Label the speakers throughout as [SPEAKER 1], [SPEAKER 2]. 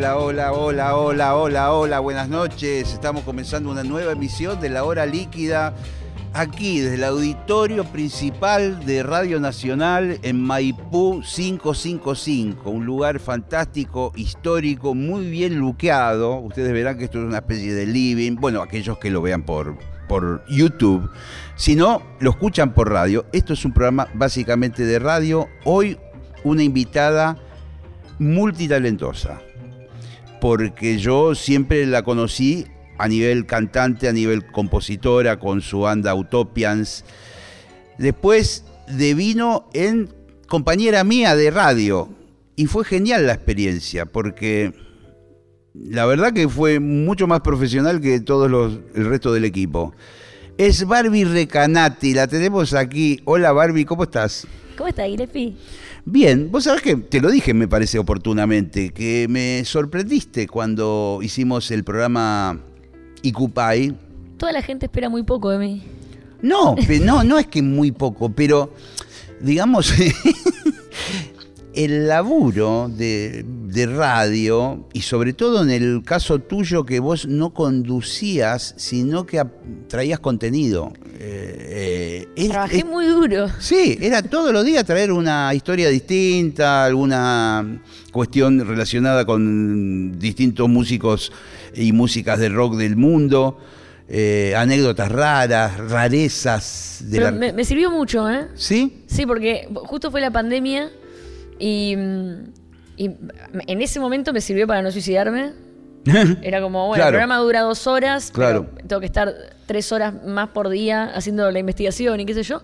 [SPEAKER 1] Hola, hola, hola, hola, hola, hola, buenas noches. Estamos comenzando una nueva emisión de La Hora Líquida aquí desde el auditorio principal de Radio Nacional en Maipú 555, un lugar fantástico, histórico, muy bien luqueado. Ustedes verán que esto es una especie de living, bueno, aquellos que lo vean por, por YouTube. Si no, lo escuchan por radio. Esto es un programa básicamente de radio. Hoy una invitada multitalentosa, porque yo siempre la conocí a nivel cantante, a nivel compositora, con su banda Utopians. Después devino en compañera mía de radio. Y fue genial la experiencia, porque la verdad que fue mucho más profesional que todos los, el resto del equipo. Es Barbie Recanati, la tenemos aquí. Hola Barbie, ¿cómo estás?
[SPEAKER 2] ¿Cómo estás, Gilefi?
[SPEAKER 1] Bien, vos sabés que te lo dije, me parece oportunamente, que me sorprendiste cuando hicimos el programa Icupay.
[SPEAKER 2] Toda la gente espera muy poco de mí.
[SPEAKER 1] No, no, no es que muy poco, pero digamos, el laburo de, radio, y sobre todo en el caso tuyo que vos no conducías, sino que traías contenido.
[SPEAKER 2] Eh, eh, Trabajé muy duro.
[SPEAKER 1] Sí, era todos los días traer una historia distinta, alguna cuestión relacionada con distintos músicos y músicas de rock del mundo. Eh, anécdotas raras, rarezas.
[SPEAKER 2] De me, sirvió mucho, ¿eh?
[SPEAKER 1] ¿Sí?
[SPEAKER 2] Sí, porque justo fue la pandemia y, en ese momento me sirvió para no suicidarme. Era como, bueno, el programa dura dos horas, claro. tengo que estar tres horas más por día haciendo la investigación y qué sé yo.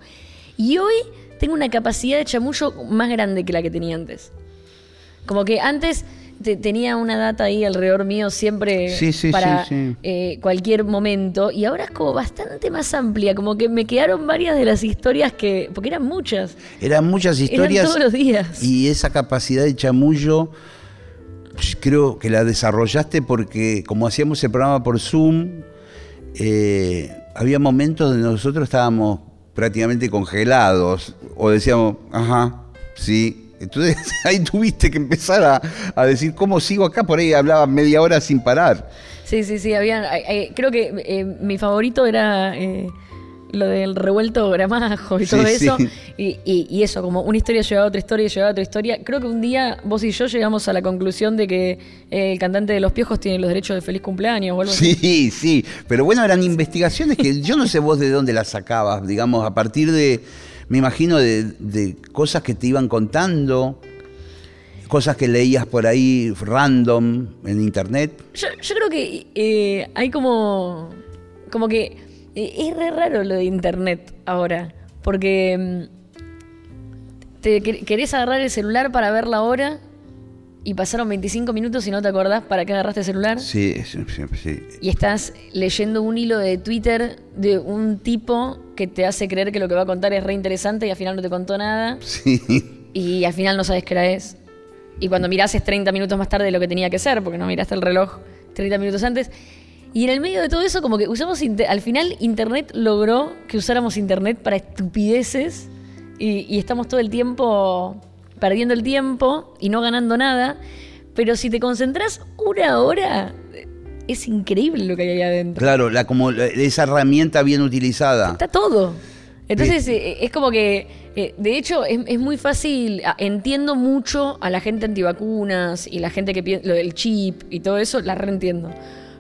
[SPEAKER 2] Y hoy tengo una capacidad de chamullo más grande que la que tenía antes. Como que antes tenía una data ahí alrededor mío siempre para eh, cualquier momento y ahora es como bastante más amplia, como que me quedaron varias de las historias que, porque eran muchas.
[SPEAKER 1] Eran muchas historias.
[SPEAKER 2] todos los días.
[SPEAKER 1] Y esa capacidad de chamullo creo que la desarrollaste porque como hacíamos el programa por Zoom, eh, había momentos donde nosotros estábamos prácticamente congelados o decíamos, ajá, sí, entonces ahí tuviste que empezar a, decir cómo sigo acá, por ahí hablaba media hora sin parar.
[SPEAKER 2] Sí, sí, sí, había, creo que eh, mi favorito era eh, lo del revuelto gramajo y todo eso. Y, eso, como una historia llevaba a otra historia llevaba a otra historia. Creo que un día vos y yo llegamos a la conclusión de que eh, el cantante de Los Piojos tiene los derechos de feliz cumpleaños o algo
[SPEAKER 1] sí, Sí, sí, pero bueno, eran investigaciones que yo no sé vos de dónde las sacabas, digamos, a partir de me imagino, de, cosas que te iban contando, cosas que leías por ahí random en internet.
[SPEAKER 2] Yo, creo que eh, hay como, como que eh, es re raro lo de internet ahora, porque mm, te querés agarrar el celular para ver la hora y pasaron 25 minutos y no te acordás para qué agarraste el celular.
[SPEAKER 1] Sí, sí, sí.
[SPEAKER 2] Y estás leyendo un hilo de Twitter de un tipo que te hace creer que lo que va a contar es re interesante y al final no te contó nada.
[SPEAKER 1] Sí.
[SPEAKER 2] Y al final no sabes qué era es. Y cuando mirás es 30 minutos más tarde de lo que tenía que ser, porque no miraste el reloj 30 minutos antes. Y en el medio de todo eso, como que usamos. Al final, Internet logró que usáramos Internet para estupideces y, y estamos todo el tiempo perdiendo el tiempo y no ganando nada. Pero si te concentras una hora, es increíble lo que hay ahí adentro.
[SPEAKER 1] Claro, la, como esa herramienta bien utilizada.
[SPEAKER 2] Está todo. Entonces eh, es como que, eh, de hecho, es, muy fácil, entiendo mucho a la gente antivacunas y la gente que piensa, lo del chip y todo eso, la reentiendo.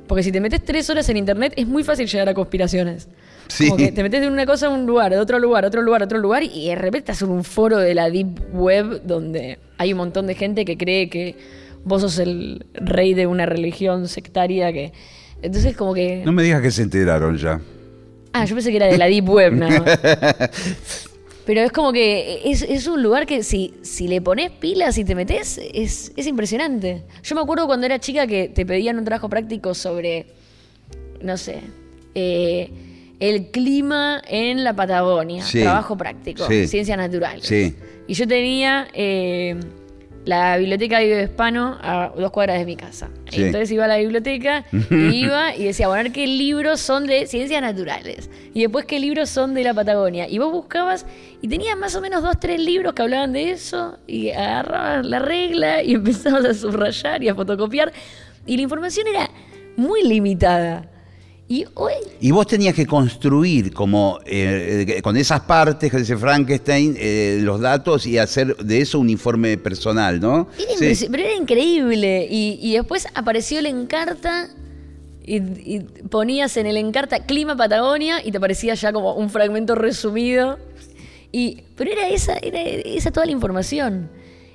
[SPEAKER 2] Porque si te metes tres horas en internet es muy fácil llegar a conspiraciones. Como que te metes de una cosa a un lugar, de otro lugar, otro lugar, otro lugar, y de repente estás en un foro de la Deep Web donde hay un montón de gente que cree que vos sos el rey de una religión sectaria que. Entonces, como que.
[SPEAKER 1] No me digas que se enteraron ya.
[SPEAKER 2] Ah, yo pensé que era de la Deep Web, nada Pero es como que es, un lugar que si, si le pones pilas y te metes, es, es impresionante. Yo me acuerdo cuando era chica que te pedían un trabajo práctico sobre, no sé, eh, el clima en la Patagonia. Trabajo práctico, ciencias naturales. Y yo tenía eh, la biblioteca de Hispano a dos cuadras de mi casa. Entonces iba a la biblioteca, iba y decía, bueno, qué libros son de ciencias naturales. Y después qué libros son de la Patagonia. Y vos buscabas y tenías más o menos dos, tres libros que hablaban de eso. Y agarrabas la regla y empezabas a subrayar y a fotocopiar. Y la información era muy limitada. Y, hoy...
[SPEAKER 1] y vos tenías que construir como eh, con esas partes que dice Frankenstein eh, los datos y hacer de eso un informe personal, ¿no?
[SPEAKER 2] Pero era increíble. Y, después apareció el Encarta y, ponías en el Encarta Clima Patagonia y te aparecía ya como un fragmento resumido. Y, pero era esa, era esa toda la información.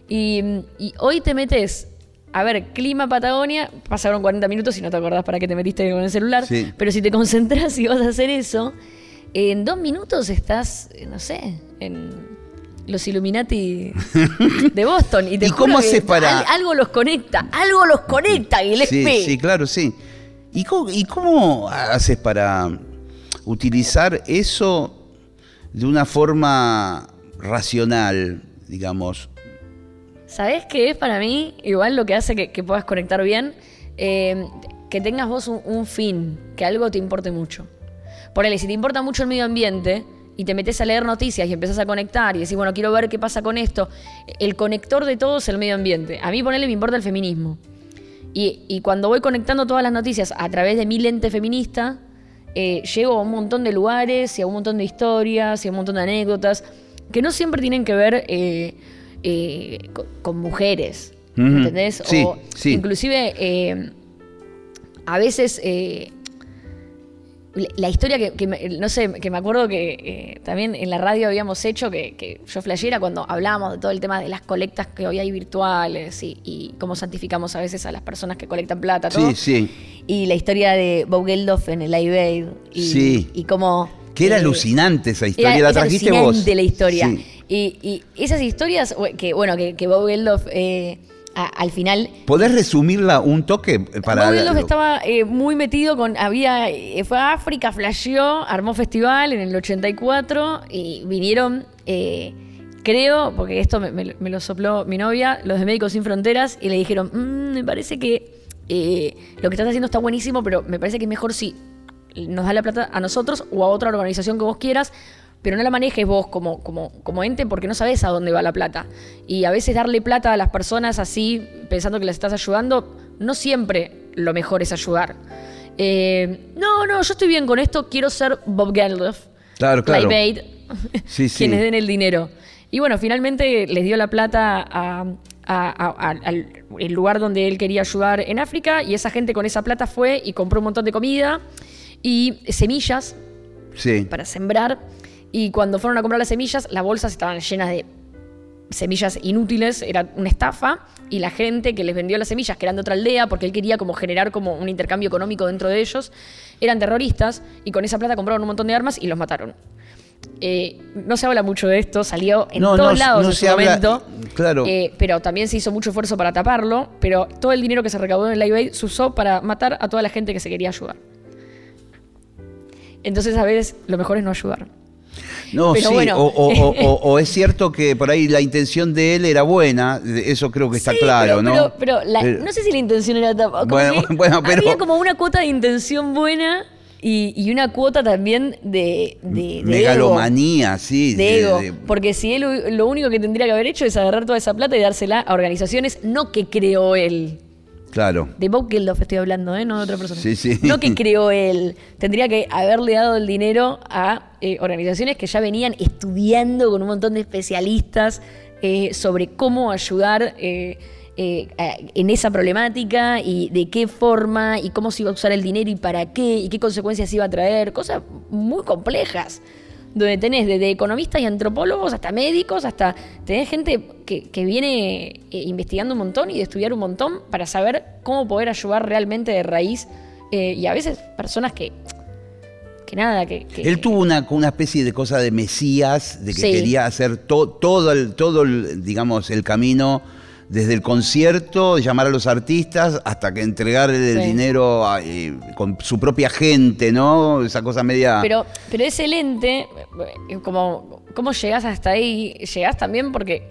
[SPEAKER 2] Y, y hoy te metes a ver, clima Patagonia, pasaron 40 minutos y no te acordás para qué te metiste con el celular, pero si te concentras y vas a hacer eso, en dos minutos estás, eh, no sé, en los Illuminati de Boston. ¿Y,
[SPEAKER 1] cómo haces para...?
[SPEAKER 2] algo los conecta, algo los conecta, Gillespie.
[SPEAKER 1] Sí, sí, claro, sí. ¿Y ¿Y cómo haces para utilizar eso de una forma racional, digamos?
[SPEAKER 2] ¿Sabés qué es para mí? Igual lo que hace que, puedas conectar bien, eh, que tengas vos un, fin, que algo te importe mucho. Por ejemplo, si te importa mucho el medio ambiente y te metes a leer noticias y empezás a conectar y decís, bueno, quiero ver qué pasa con esto, el conector de todo es el medio ambiente. A mí, ponerle, me importa el feminismo. Y, cuando voy conectando todas las noticias a través de mi lente feminista, eh, llego a un montón de lugares y a un montón de historias y a un montón de anécdotas que no siempre tienen que ver eh, eh, con, mujeres, ¿entendés? o inclusive eh, a veces eh, la historia que, no sé, que me acuerdo que también en la radio habíamos hecho, que, yo flasheara cuando hablábamos de todo el tema de las colectas que hoy hay virtuales y, cómo santificamos a veces a las personas que colectan plata, todo. Sí, sí. Y la historia de Bob Geldof en el Live Aid y, sí. y cómo...
[SPEAKER 1] Que era alucinante esa historia, la trajiste alucinante
[SPEAKER 2] la historia. Y, esas historias, que bueno, que, que Bob Geldof eh, al final.
[SPEAKER 1] ¿Podés resumirla un toque
[SPEAKER 2] para.? Bob Geldof estaba eh, muy metido con. había eh, Fue a África, flasheó, armó festival en el 84 y vinieron. creo, porque esto me, lo sopló mi novia, los de Médicos Sin Fronteras, y le dijeron: mm, Me parece que lo que estás haciendo está buenísimo, pero me parece que es mejor si nos da la plata a nosotros o a otra organización que vos quieras, pero no la manejes vos como, como, como ente porque no sabes a dónde va la plata. Y a veces darle plata a las personas así, pensando que las estás ayudando, no siempre lo mejor es ayudar. Eh, no, no, yo estoy bien con esto, quiero ser Bob Geldof.
[SPEAKER 1] Claro, claro.
[SPEAKER 2] sí, sí. quienes den el dinero. Y bueno, finalmente les dio la plata al lugar donde él quería ayudar en África y esa gente con esa plata fue y compró un montón de comida y semillas sí. para sembrar y cuando fueron a comprar las semillas, las bolsas estaban llenas de semillas inútiles, era una estafa, y la gente que les vendió las semillas, que eran de otra aldea, porque él quería como generar como un intercambio económico dentro de ellos, eran terroristas, y con esa plata compraron un montón de armas y los mataron. Eh, no se habla mucho de esto, salió en todos lados en su momento.
[SPEAKER 1] Claro.
[SPEAKER 2] Eh, pero también se hizo mucho esfuerzo para taparlo. Pero todo el dinero que se recaudó en Live Aid se usó para matar a toda la gente que se quería ayudar. Entonces, a veces, lo mejor es no ayudar.
[SPEAKER 1] No, sí, o, es cierto que por ahí la intención de él era buena, eso creo que está claro,
[SPEAKER 2] ¿no? Pero, no sé si la intención era bueno, bueno, pero, había como una cuota de intención buena y, una cuota también de, de,
[SPEAKER 1] megalomanía, sí.
[SPEAKER 2] De ego. Porque si él lo único que tendría que haber hecho es agarrar toda esa plata y dársela a organizaciones, no que creó él.
[SPEAKER 1] Claro.
[SPEAKER 2] De Bob Geldof estoy hablando, ¿eh? no de otra persona.
[SPEAKER 1] Sí, sí.
[SPEAKER 2] No que creó él. Tendría que haberle dado el dinero a eh, organizaciones que ya venían estudiando con un montón de especialistas eh, sobre cómo ayudar en esa problemática y de qué forma y cómo se iba a usar el dinero y para qué y qué consecuencias iba a traer. Cosas muy complejas donde tenés desde economistas y antropólogos hasta médicos, hasta tenés gente que, viene eh, investigando un montón y de estudiar un montón para saber cómo poder ayudar realmente de raíz. Eh, y a veces personas que, nada, que,
[SPEAKER 1] Él tuvo una, una especie de cosa de mesías, de que quería hacer todo, el, todo el, digamos, el camino desde el concierto, llamar a los artistas, hasta que entregar el dinero eh, con su propia gente, ¿no? Esa cosa media...
[SPEAKER 2] Pero, pero excelente, eh, como, ¿cómo llegás hasta ahí? Llegás también porque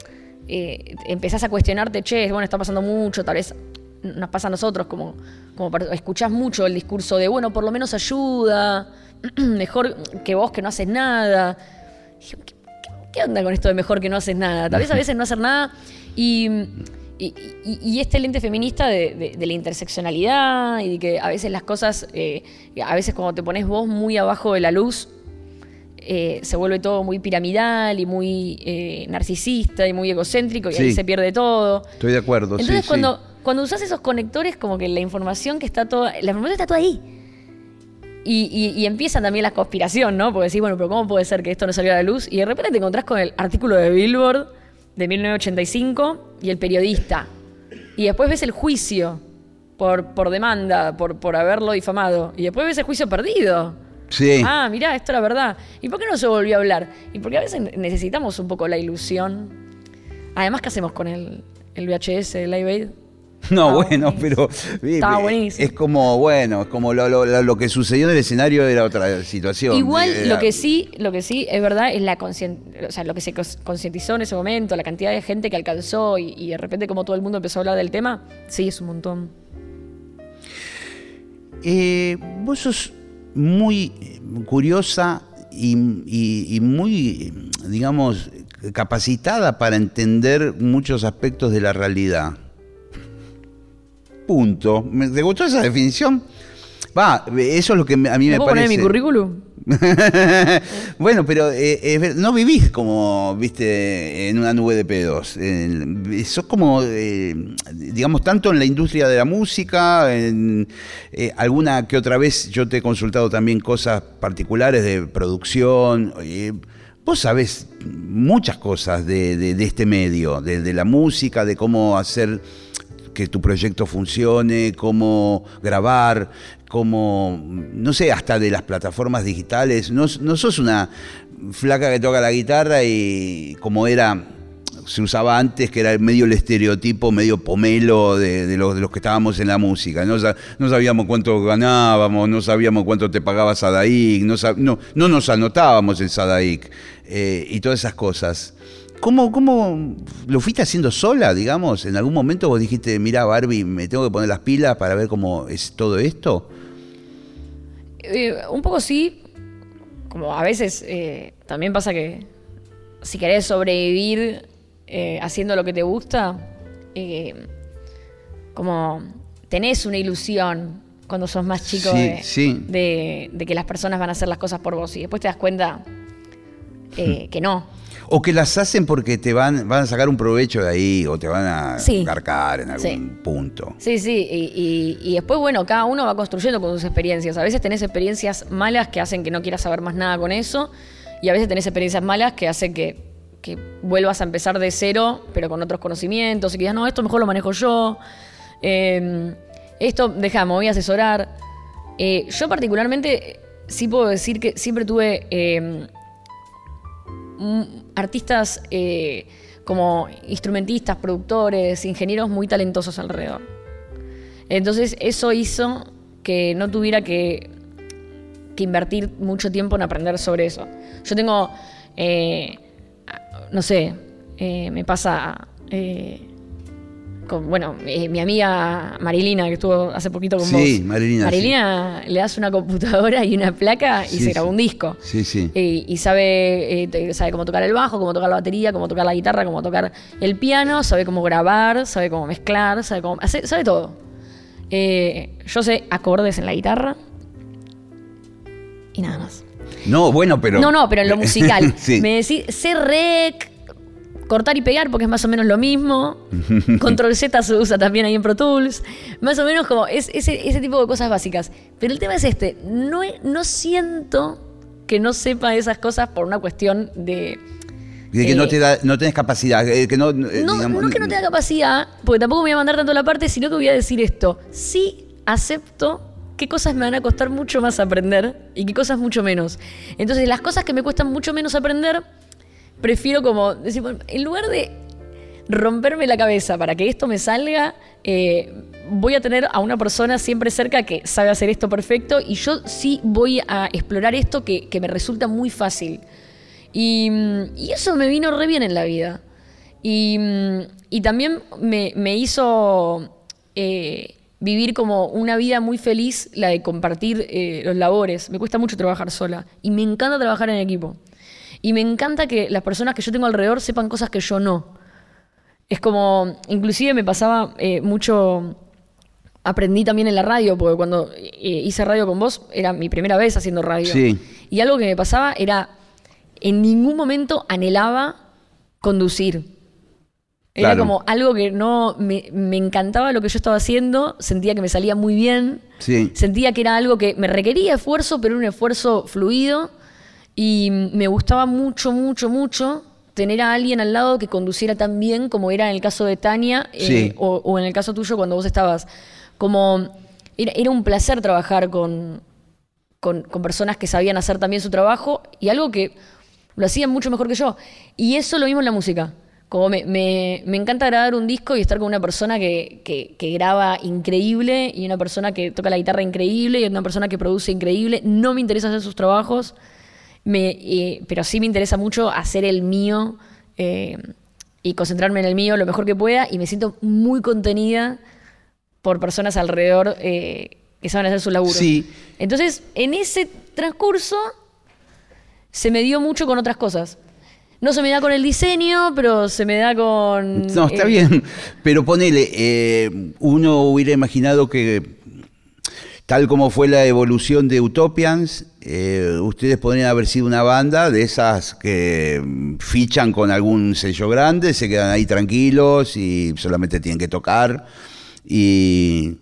[SPEAKER 2] eh, empezás a cuestionarte, che, bueno, está pasando mucho, tal vez nos pasa a nosotros, como, como escuchás mucho el discurso de, bueno, por lo menos ayuda, mejor que vos que no haces nada. ¿Qué, onda con esto de mejor que no haces nada? Tal vez a veces no hacer nada y, y, este lente feminista de, la interseccionalidad y de que a veces las cosas, eh, a veces cuando te pones vos muy abajo de la luz, eh, se vuelve todo muy piramidal y muy eh, narcisista y muy egocéntrico y ahí se pierde todo.
[SPEAKER 1] Estoy de acuerdo.
[SPEAKER 2] Entonces cuando, cuando usas esos conectores, como que la información que está toda, la información está toda ahí. Y, y, empieza también la conspiración, ¿no? Porque decís, bueno, pero ¿cómo puede ser que esto no salió a la luz? Y de repente te encontrás con el artículo de Billboard de 1985 y el periodista. Y después ves el juicio por, por demanda, por, por haberlo difamado. Y después ves el juicio perdido.
[SPEAKER 1] Sí.
[SPEAKER 2] Ah, mirá, esto era verdad. ¿Y por qué no se volvió a hablar? Y porque a veces necesitamos un poco la ilusión. Además, ¿qué hacemos con el, el VHS, el Live Aid?
[SPEAKER 1] No, bueno, pero es como, bueno, como lo, que sucedió en el escenario era otra situación.
[SPEAKER 2] Igual lo que sí, lo que sí es verdad es la o sea, lo que se concientizó en ese momento, la cantidad de gente que alcanzó y, de repente como todo el mundo empezó a hablar del tema, sí, es un montón.
[SPEAKER 1] Eh, vos sos muy curiosa y, muy, digamos, capacitada para entender muchos aspectos de la realidad. Punto. ¿Te gustó esa definición? Va, eso es lo que a mí me, parece.
[SPEAKER 2] poner mi currículum?
[SPEAKER 1] bueno, pero eh, no vivís como, viste, en una nube de pedos. sos como, eh, digamos, tanto en la industria de la música, en eh, alguna que otra vez yo te he consultado también cosas particulares de producción. vos sabés muchas cosas de, este medio, de la música, de cómo hacer que tu proyecto funcione, cómo grabar, cómo, no sé, hasta de las plataformas digitales. No, sos una flaca que toca la guitarra y como era se usaba antes, que era medio el estereotipo, medio pomelo de, los, de los, que estábamos en la música. No, no, sabíamos cuánto ganábamos, no sabíamos cuánto te pagaba Sadaic, no, no, no nos anotábamos en Sadaic eh, y todas esas cosas. ¿Cómo, ¿Cómo lo fuiste haciendo sola, digamos? ¿En algún momento vos dijiste, mira Barbie, me tengo que poner las pilas para ver cómo es todo esto?
[SPEAKER 2] Eh, un poco sí, como a veces eh, también pasa que si querés sobrevivir eh, haciendo lo que te gusta, como tenés una ilusión cuando sos más chico de, de, que las personas van a hacer las cosas por vos y después te das cuenta hmm. que no
[SPEAKER 1] o que las hacen porque te van, van a sacar un provecho de ahí o te van a sí. en algún punto.
[SPEAKER 2] Sí, sí. Y, después, bueno, cada uno va construyendo con sus experiencias. A veces tenés experiencias malas que hacen que no quieras saber más nada con eso. Y a veces tenés experiencias malas que hacen que, vuelvas a empezar de cero, pero con otros conocimientos. Y que digas, no, esto mejor lo manejo yo. Em, esto, déjame, voy a asesorar. Eh, yo particularmente sí puedo decir que siempre tuve em, artistas eh, como instrumentistas, productores, ingenieros muy talentosos alrededor. Entonces eso hizo que no tuviera que, invertir mucho tiempo en aprender sobre eso. Yo tengo, eh, no sé, eh, me pasa bueno, eh, mi amiga Marilina, que estuvo hace poquito con vos.
[SPEAKER 1] Sí, Marilina.
[SPEAKER 2] Marilina le das una computadora y una placa y se graba un disco.
[SPEAKER 1] Sí, sí.
[SPEAKER 2] y sabe, eh, sabe cómo tocar el bajo, cómo tocar la batería, cómo tocar la guitarra, cómo tocar el piano, sabe cómo grabar, sabe cómo mezclar, sabe cómo. sabe todo. Eh, yo sé acordes en la guitarra y nada más.
[SPEAKER 1] No, bueno, pero.
[SPEAKER 2] No, no, pero en lo musical. Me decís, sé rec, cortar y pegar, porque es más o menos lo mismo. Control Z se usa también ahí en Pro Tools. Más o menos como es, ese, tipo de cosas básicas. Pero el tema es este, no, no siento que no sepa esas cosas por una cuestión de...
[SPEAKER 1] De que no, te da, no tenés capacidad.
[SPEAKER 2] Eh,
[SPEAKER 1] que no,
[SPEAKER 2] eh, no, no es que no tenga capacidad, porque tampoco me voy a mandar tanto la parte, sino que voy a decir esto. Sí acepto qué cosas me van a costar mucho más aprender y qué cosas mucho menos. Entonces, las cosas que me cuestan mucho menos aprender, prefiero como decir, en lugar de romperme la cabeza para que esto me salga, eh, voy a tener a una persona siempre cerca que sabe hacer esto perfecto y yo sí voy a explorar esto que, me resulta muy fácil. Y, eso me vino re bien en la vida. Y, también me, hizo eh, vivir como una vida muy feliz, la de compartir eh, los labores. Me cuesta mucho trabajar sola y me encanta trabajar en equipo. Y me encanta que las personas que yo tengo alrededor sepan cosas que yo no. Es como, inclusive me pasaba eh, mucho, aprendí también en la radio, porque cuando eh, hice radio con vos era mi primera vez haciendo radio.
[SPEAKER 1] Sí.
[SPEAKER 2] Y algo que me pasaba era, en ningún momento anhelaba conducir. Era como algo que no me, encantaba lo que yo estaba haciendo, sentía que me salía muy bien,
[SPEAKER 1] sí.
[SPEAKER 2] sentía que era algo que me requería esfuerzo, pero un esfuerzo fluido y me gustaba mucho, mucho, mucho tener a alguien al lado que conduciera tan bien como era en el caso de Tania eh, o, en el caso tuyo cuando vos estabas. Como era, un placer trabajar con, con, personas que sabían hacer también su trabajo y algo que lo hacían mucho mejor que yo. Y eso lo mismo en la música. Como me, me, me encanta grabar un disco y estar con una persona que, que, graba increíble y una persona que toca la guitarra increíble y una persona que produce increíble. No me interesa hacer sus trabajos me, eh, pero sí me interesa mucho hacer el mío eh, y concentrarme en el mío lo mejor que pueda y me siento muy contenida por personas alrededor eh, que saben hacer su laburo.
[SPEAKER 1] Sí.
[SPEAKER 2] Entonces, en ese transcurso se me dio mucho con otras cosas. No se me da con el diseño, pero se me da con...
[SPEAKER 1] No, está bien. Pero ponele, uno hubiera imaginado que tal como fue la evolución de Utopians, eh, ustedes podrían haber sido una banda de esas que mm, fichan con algún sello grande, se quedan ahí tranquilos y solamente tienen que tocar. Y,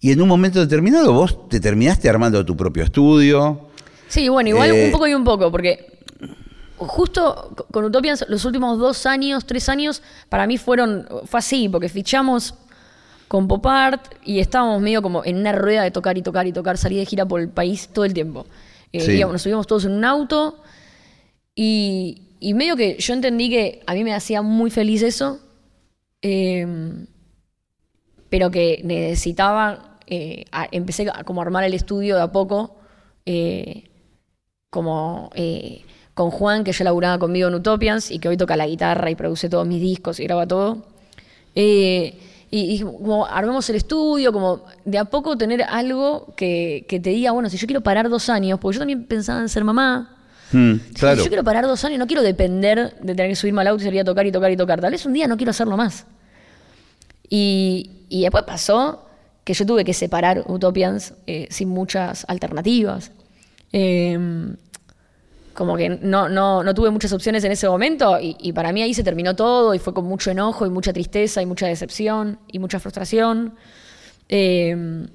[SPEAKER 1] en un momento determinado vos te terminaste armando tu propio estudio.
[SPEAKER 2] Sí, bueno, igual un eh, poco y un poco, porque justo con Utopians los últimos dos años, tres años, para mí fueron, fue así, porque fichamos con Pop Art y estábamos medio como en una rueda de tocar y tocar y tocar, salir de gira por el país todo el tiempo. Eh, nos subíamos todos en un auto y, medio que yo entendí que a mí me hacía muy feliz eso, em, pero que necesitaba, eh, empecé a, como a armar el estudio de a poco, eh, como con Juan, que ya laburaba conmigo en Utopians y que hoy toca la guitarra y produce todos mis discos y graba todo. Y, como armemos el estudio, como de a poco tener algo que, te diga, bueno, si yo quiero parar dos años, porque yo también pensaba en ser mamá.
[SPEAKER 1] Hmm,
[SPEAKER 2] si yo quiero parar dos años, no quiero depender de tener que subirme al auto y salir a tocar y tocar y tocar. Tal vez un día no quiero hacerlo más. Y, después pasó que yo tuve que separar Utopians eh, sin muchas alternativas. Eh, como que no, no, no, tuve muchas opciones en ese momento y, para mí ahí se terminó todo y fue con mucho enojo y mucha tristeza y mucha decepción y mucha frustración. Em,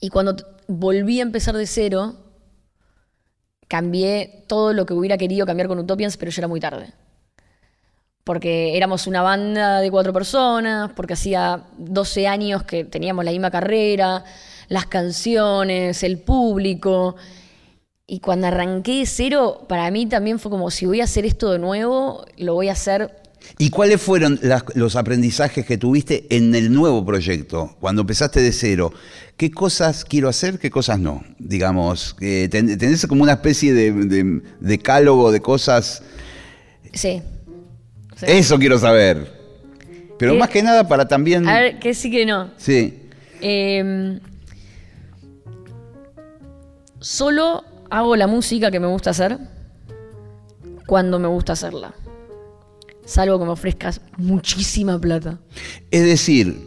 [SPEAKER 2] y cuando volví a empezar de cero, cambié todo lo que hubiera querido cambiar con Utopians, pero ya era muy tarde. Porque éramos una banda de cuatro personas, porque hacía 12 años que teníamos la misma carrera, las canciones, el público. Y cuando arranqué de cero, para mí también fue como si voy a hacer esto de nuevo, lo voy a hacer.
[SPEAKER 1] ¿Y cuáles fueron los aprendizajes que tuviste en el nuevo proyecto, cuando empezaste de cero? ¿Qué cosas quiero hacer, qué cosas no? Digamos, ¿tenés como una especie de, decálogo de cosas?
[SPEAKER 2] Sí.
[SPEAKER 1] Eso quiero saber. Pero eh, más que nada para también...
[SPEAKER 2] A ver, que sí que no.
[SPEAKER 1] Sí.
[SPEAKER 2] Em, solo hago la música que me gusta hacer cuando me gusta hacerla. Salvo que me ofrezcas muchísima plata.
[SPEAKER 1] Es decir,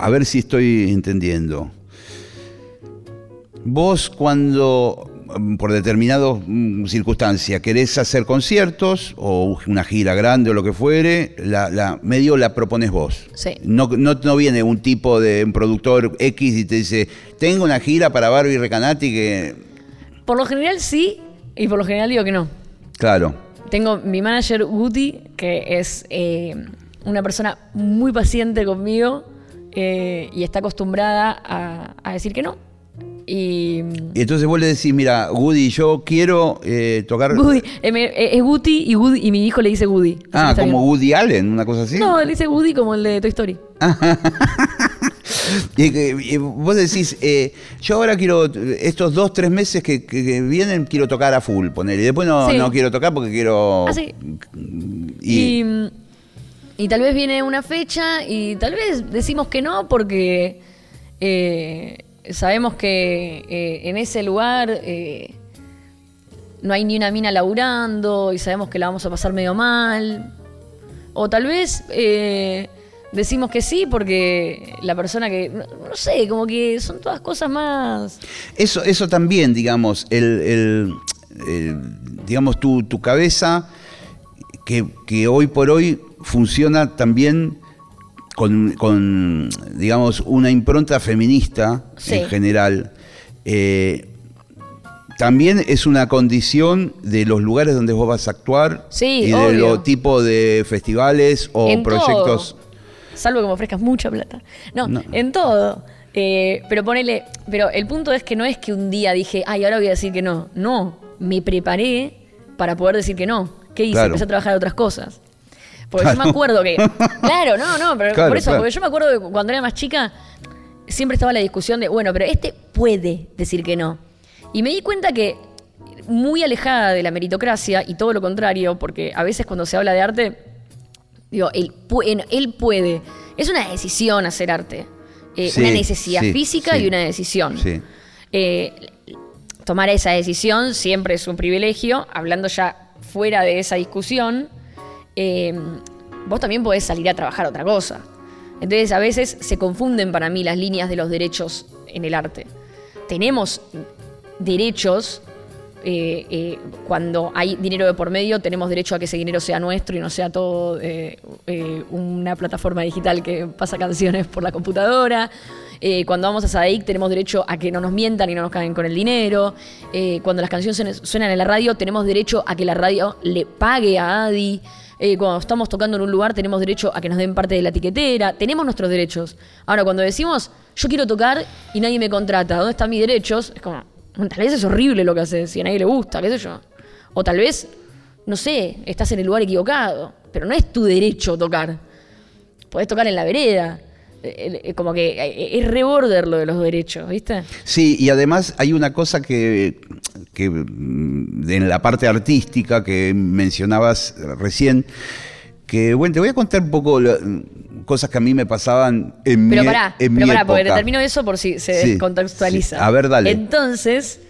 [SPEAKER 1] a ver si estoy entendiendo. Vos cuando, por determinadas mm, circunstancias, querés hacer conciertos o una gira grande o lo que fuere, la, medio la propones vos.
[SPEAKER 2] Sí.
[SPEAKER 1] No, no, viene un tipo de un productor X y te dice, tengo una gira para Barbie Recanati que
[SPEAKER 2] por lo general sí, y por lo general digo que no.
[SPEAKER 1] Claro.
[SPEAKER 2] Tengo mi manager Guti, que es eh, una persona muy paciente conmigo eh, y está acostumbrada a, decir que no. Y,
[SPEAKER 1] entonces vos le decís, mira, Woody, yo quiero eh, tocar...
[SPEAKER 2] Woody, eh, eh, es Woody y, Woody y mi hijo le dice Woody.
[SPEAKER 1] Ah, como Woody Allen, una cosa así.
[SPEAKER 2] No, le dice Woody como el de Toy Story.
[SPEAKER 1] y, vos decís, yo ahora quiero, estos dos, tres meses que, vienen, quiero tocar a full, poner. Y después no, no quiero tocar porque quiero...
[SPEAKER 2] Ah, sí. y, y, tal vez viene una fecha y tal vez decimos que no porque sabemos que eh, en ese lugar eh, no hay ni una mina laburando y sabemos que la vamos a pasar medio mal. O tal vez eh, decimos que sí porque la persona que, no, sé, como que son todas cosas más...
[SPEAKER 1] Eso, eso también, digamos, el, digamos, tu, tu cabeza que, que hoy por hoy funciona también con, digamos, una impronta feminista en general. Eh, también es una condición de los lugares donde vos vas a actuar
[SPEAKER 2] y
[SPEAKER 1] de los tipos de festivales o proyectos.
[SPEAKER 2] Salvo que me ofrezcas mucha plata. No, en todo. Eh, pero ponele, pero el punto es que no es que un día dije, ay, ahora voy a decir que no. No, me preparé para poder decir que no. ¿Qué hice? Empecé a trabajar otras cosas. Porque yo me acuerdo que. Claro, no, no, pero por eso, porque yo me acuerdo que cuando era más chica, siempre estaba la discusión de, bueno, pero este puede decir que no. Y me di cuenta que muy alejada de la meritocracia y todo lo contrario, porque a veces cuando se habla de arte, digo, él, él puede. Es una decisión hacer arte. Eh, una necesidad física y una decisión. Eh, tomar esa decisión siempre es un privilegio, hablando ya fuera de esa discusión. Em, vos también podés salir a trabajar otra cosa. Entonces a veces se confunden para mí las líneas de los derechos en el arte. Tenemos derechos eh, eh, cuando hay dinero de por medio, tenemos derecho a que ese dinero sea nuestro y no sea todo eh, una plataforma digital que pasa canciones por la computadora. cuando vamos a SADIC tenemos derecho a que no nos mientan y no nos caguen con el dinero. cuando las canciones suenan en la radio, tenemos derecho a que la radio le pague a Adi. Cuando estamos tocando en un lugar tenemos derecho a que nos den parte de la etiquetera, tenemos nuestros derechos. Ahora, cuando decimos, yo quiero tocar y nadie me contrata, ¿dónde están mis derechos? Es como, tal vez es horrible lo que haces, si a nadie le gusta, qué sé yo. O tal vez, no sé, estás en el lugar equivocado, pero no es tu derecho tocar. Podés tocar en la vereda. Eh, eh, como que eh, es reborder lo de los derechos, ¿viste?
[SPEAKER 1] Sí, y además hay una cosa que, mm, en la parte artística que mencionabas recién, que bueno, te voy a contar un poco cosas que a mí me pasaban en
[SPEAKER 2] pero
[SPEAKER 1] mi,
[SPEAKER 2] pará, pero pará, porque te termino eso por si se descontextualiza.
[SPEAKER 1] A ver, dale.
[SPEAKER 2] Entonces,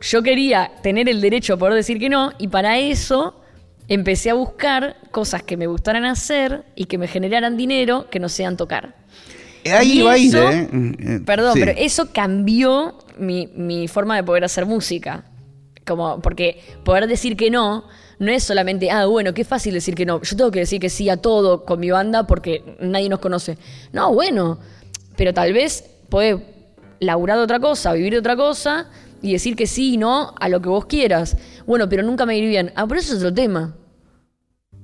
[SPEAKER 2] yo quería tener el derecho a poder decir que no, y para eso empecé a buscar cosas que me gustaran hacer y que me generaran dinero que no sean tocar.
[SPEAKER 1] Ahí va ¿eh?
[SPEAKER 2] Mm, perdón, pero eso cambió mi, forma de poder hacer música. Como, porque poder decir que no, no es solamente, ah, bueno, qué fácil decir que no. Yo tengo que decir que sí a todo con mi banda porque nadie nos conoce. No, bueno, pero tal vez podés laburar de otra cosa, vivir de otra cosa y decir que sí y no a lo que vos quieras. Bueno, pero nunca me ir bien. Ah, pero eso es otro tema.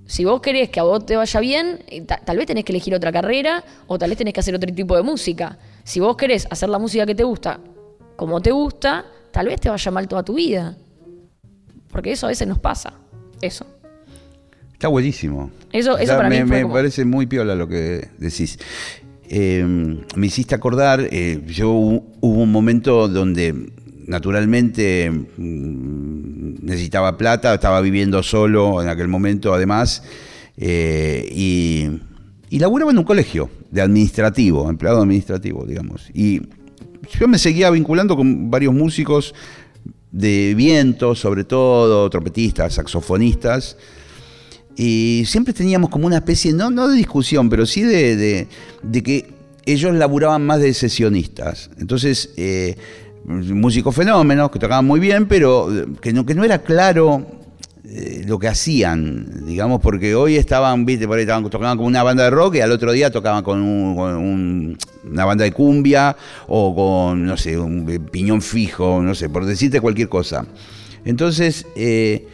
[SPEAKER 2] Si vos querés que a vos te vaya bien, eh, tal vez tenés que elegir otra carrera o tal vez tenés que hacer otro tipo de música. Si vos querés hacer la música que te gusta como te gusta, tal vez te vaya mal toda tu vida. Porque eso a veces nos pasa. Eso.
[SPEAKER 1] Está buenísimo.
[SPEAKER 2] Eso, eso para
[SPEAKER 1] me,
[SPEAKER 2] mí
[SPEAKER 1] me parece muy piola lo que decís. Em, me hiciste acordar, eh, yo hubo un momento donde naturalmente mm, necesitaba plata, estaba viviendo solo en aquel momento además, eh, y, y laburaba en un colegio de administrativo, empleado administrativo, digamos. Y yo me seguía vinculando con varios músicos de viento, sobre todo, trompetistas, saxofonistas, y siempre teníamos como una especie, no, no de discusión, pero sí de, de, que ellos laburaban más de sesionistas. Entonces, eh, músicos fenómenos que tocaban muy bien, pero que no, que no era claro eh, lo que hacían, digamos, porque hoy estaban, viste, por ahí estaban, tocaban con una banda de rock y al otro día tocaban con, una banda de cumbia o con, no sé, un piñón fijo, no sé, por decirte cualquier cosa. Entonces, eh,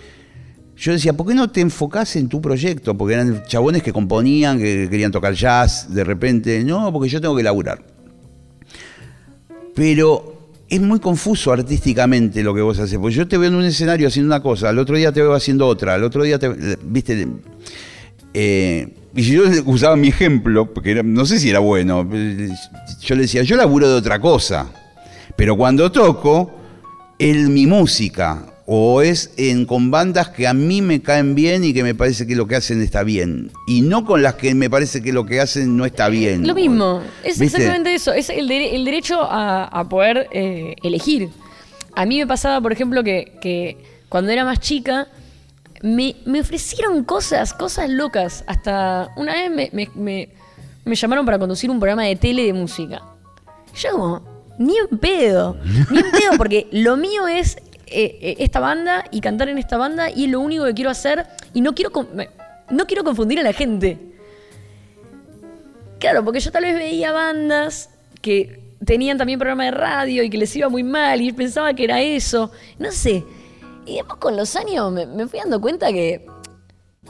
[SPEAKER 1] yo decía, ¿por qué no te enfocás en tu proyecto? Porque eran chabones que componían, que querían tocar jazz, de repente, no, porque yo tengo que laburar. Pero es muy confuso artísticamente lo que vos haces, porque yo te veo en un escenario haciendo una cosa, al otro día te veo haciendo otra, al otro día te, viste, eh, y yo usaba mi ejemplo, porque no sé si era bueno, yo le decía, yo laburo de otra cosa, pero cuando toco, es mi música, o es en, con bandas que a mí me caen bien y que me parece que lo que hacen está bien. Y no con las que me parece que lo que hacen no está bien.
[SPEAKER 2] Lo mismo, es exactamente eso, es el, derecho a, poder eh, elegir. A mí me pasaba, por ejemplo, que, cuando era más chica, me, ofrecieron cosas, cosas locas. Hasta una vez me, llamaron para conducir un programa de tele de música. Yo como, ni en pedo, ni en pedo, porque lo mío es eh, eh, esta banda y cantar en esta banda y es lo único que quiero hacer y no quiero, no quiero confundir a la gente. Claro, porque yo tal vez veía bandas que tenían también programa de radio y que les iba muy mal y pensaba que era eso. No sé. Y después con los años me, fui dando cuenta que,